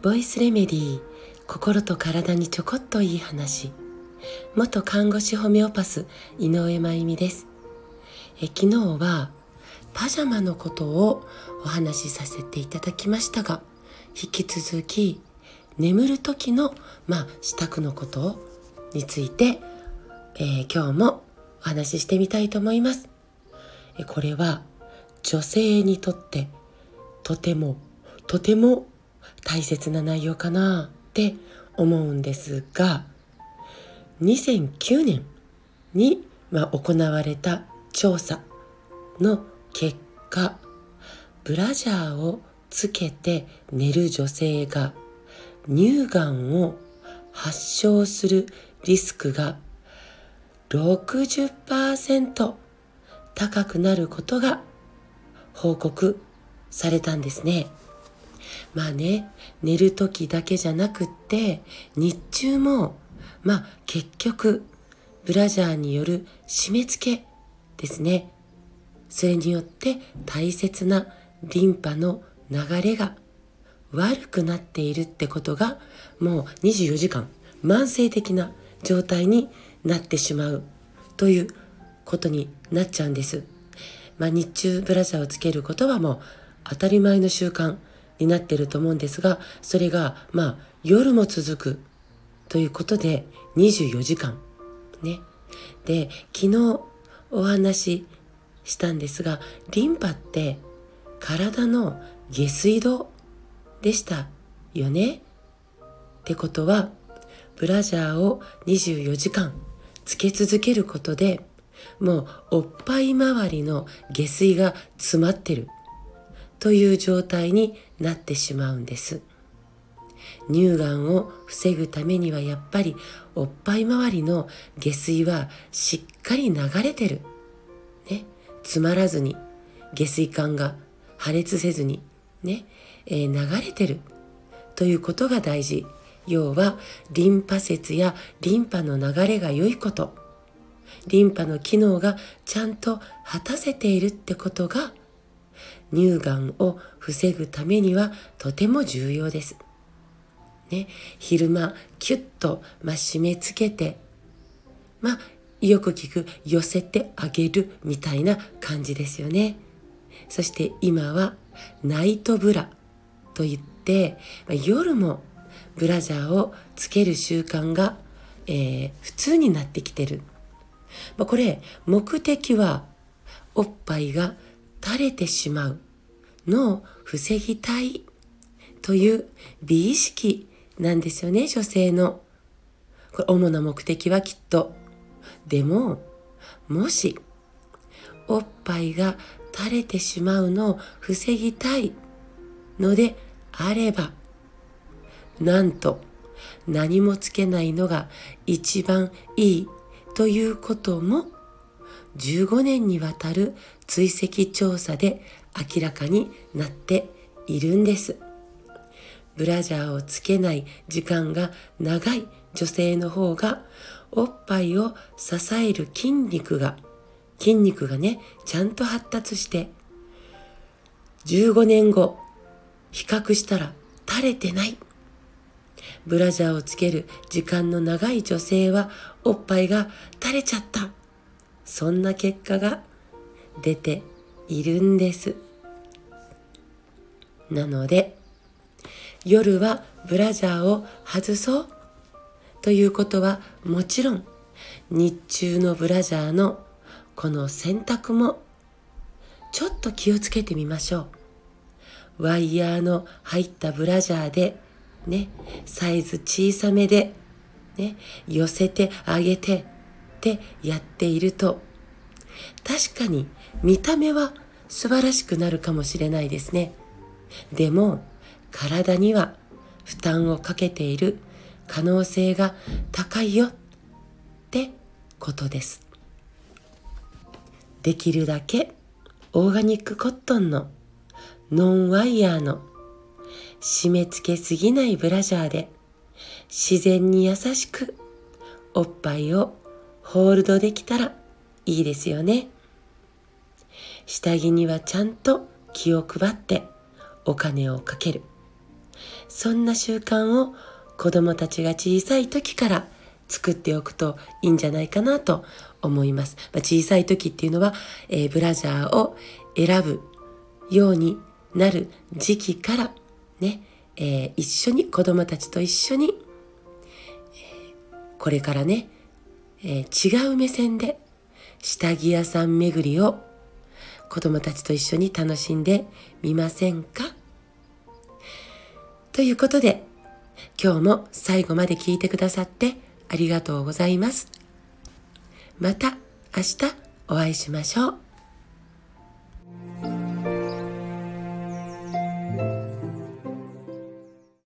ボイスレメディー心と体にちょこっといい話。元看護師ホメオパス井上真由美です。え昨日はパジャマのことをお話しさせていただきましたが引き続き眠る時のまあ支度のことについて、えー、今日もお話ししてみたいと思います。えこれは女性にとってとてもとても大切な内容かなって思うんですが2009年に、ま、行われた調査の結果ブラジャーをつけて寝る女性が乳がんを発症するリスクが60%高くなることが報告されたんですね。まあね、寝る時だけじゃなくって、日中も、まあ結局、ブラジャーによる締め付けですね。それによって大切なリンパの流れが悪くなっているってことがもう24時間慢性的な状態になってしまうということになっちゃうんです。まあ、日中ブラジャーをつけることはもう当たり前の習慣になってると思うんですがそれがまあ夜も続くということで24時間。ね。で昨日お話ししたんですがリンパって体の下水道でしたよね？ってことはブラジャーを24時間つけ続けることでもうおっぱい周りの下水が詰まってる。という状態になってしまうんです。乳がんを防ぐためにはやっぱりおっぱい周りの下水はしっかり流れてる、ね、詰まらずに下水管が破裂せずにね、えー、流れてる。ということが大事。要はリンパ節やリンパの流れが良いこと。リンパの機能がちゃんと果たせているってことが乳がんを防ぐためにはとても重要です。ね、昼間キュッと、まあ、締め付けて、まあ、よく聞く寄せてあげるみたいな感じですよね。そして今はナイトブラといって、まあ、夜もブラジャーをつける習慣が、えー、普通になってきてる。まあ、これ目的はおっぱいが垂れてしまうのを防ぎたいという美意識なんですよね、女性の。これ主な目的はきっと。でも、もし、おっぱいが垂れてしまうのを防ぎたいのであれば、なんと何もつけないのが一番いいということも15年にわたる追跡調査で明らかになっているんです。ブラジャーをつけない時間が長い女性の方がおっぱいを支える筋肉が筋肉がねちゃんと発達して15年後比較したら垂れてないブラジャーをつける時間の長い女性はおっぱいが垂れちゃったそんな結果が出ているんです。なので夜はブラジャーを外そうということはもちろん日中のブラジャーのこの選択もちょっと気をつけてみましょう。ワイヤーの入ったブラジャーでね、サイズ小さめでね、寄せてあげてってやっていると確かに見た目は素晴らしくなるかもしれないですね。でも体には負担をかけている可能性が高いよってことです。できるだけオーガニックコットンのノンワイヤーの締め付けすぎないブラジャーで自然に優しくおっぱいをホールドできたらいいですよね。下着にはちゃんと気を配ってお金をかける。そんな習慣を子供たちが小さい時から作っておくといいんじゃないかなと思います。まあ、小さい時っていうのは、えー、ブラジャーを選ぶようになる時期からね、えー、一緒に子供たちと一緒に、えー、これからね、え違う目線で下着屋さん巡りを子供たちと一緒に楽しんでみませんか？ということで今日も最後まで聞いてくださってありがとうございます。また明日お会いしましょう。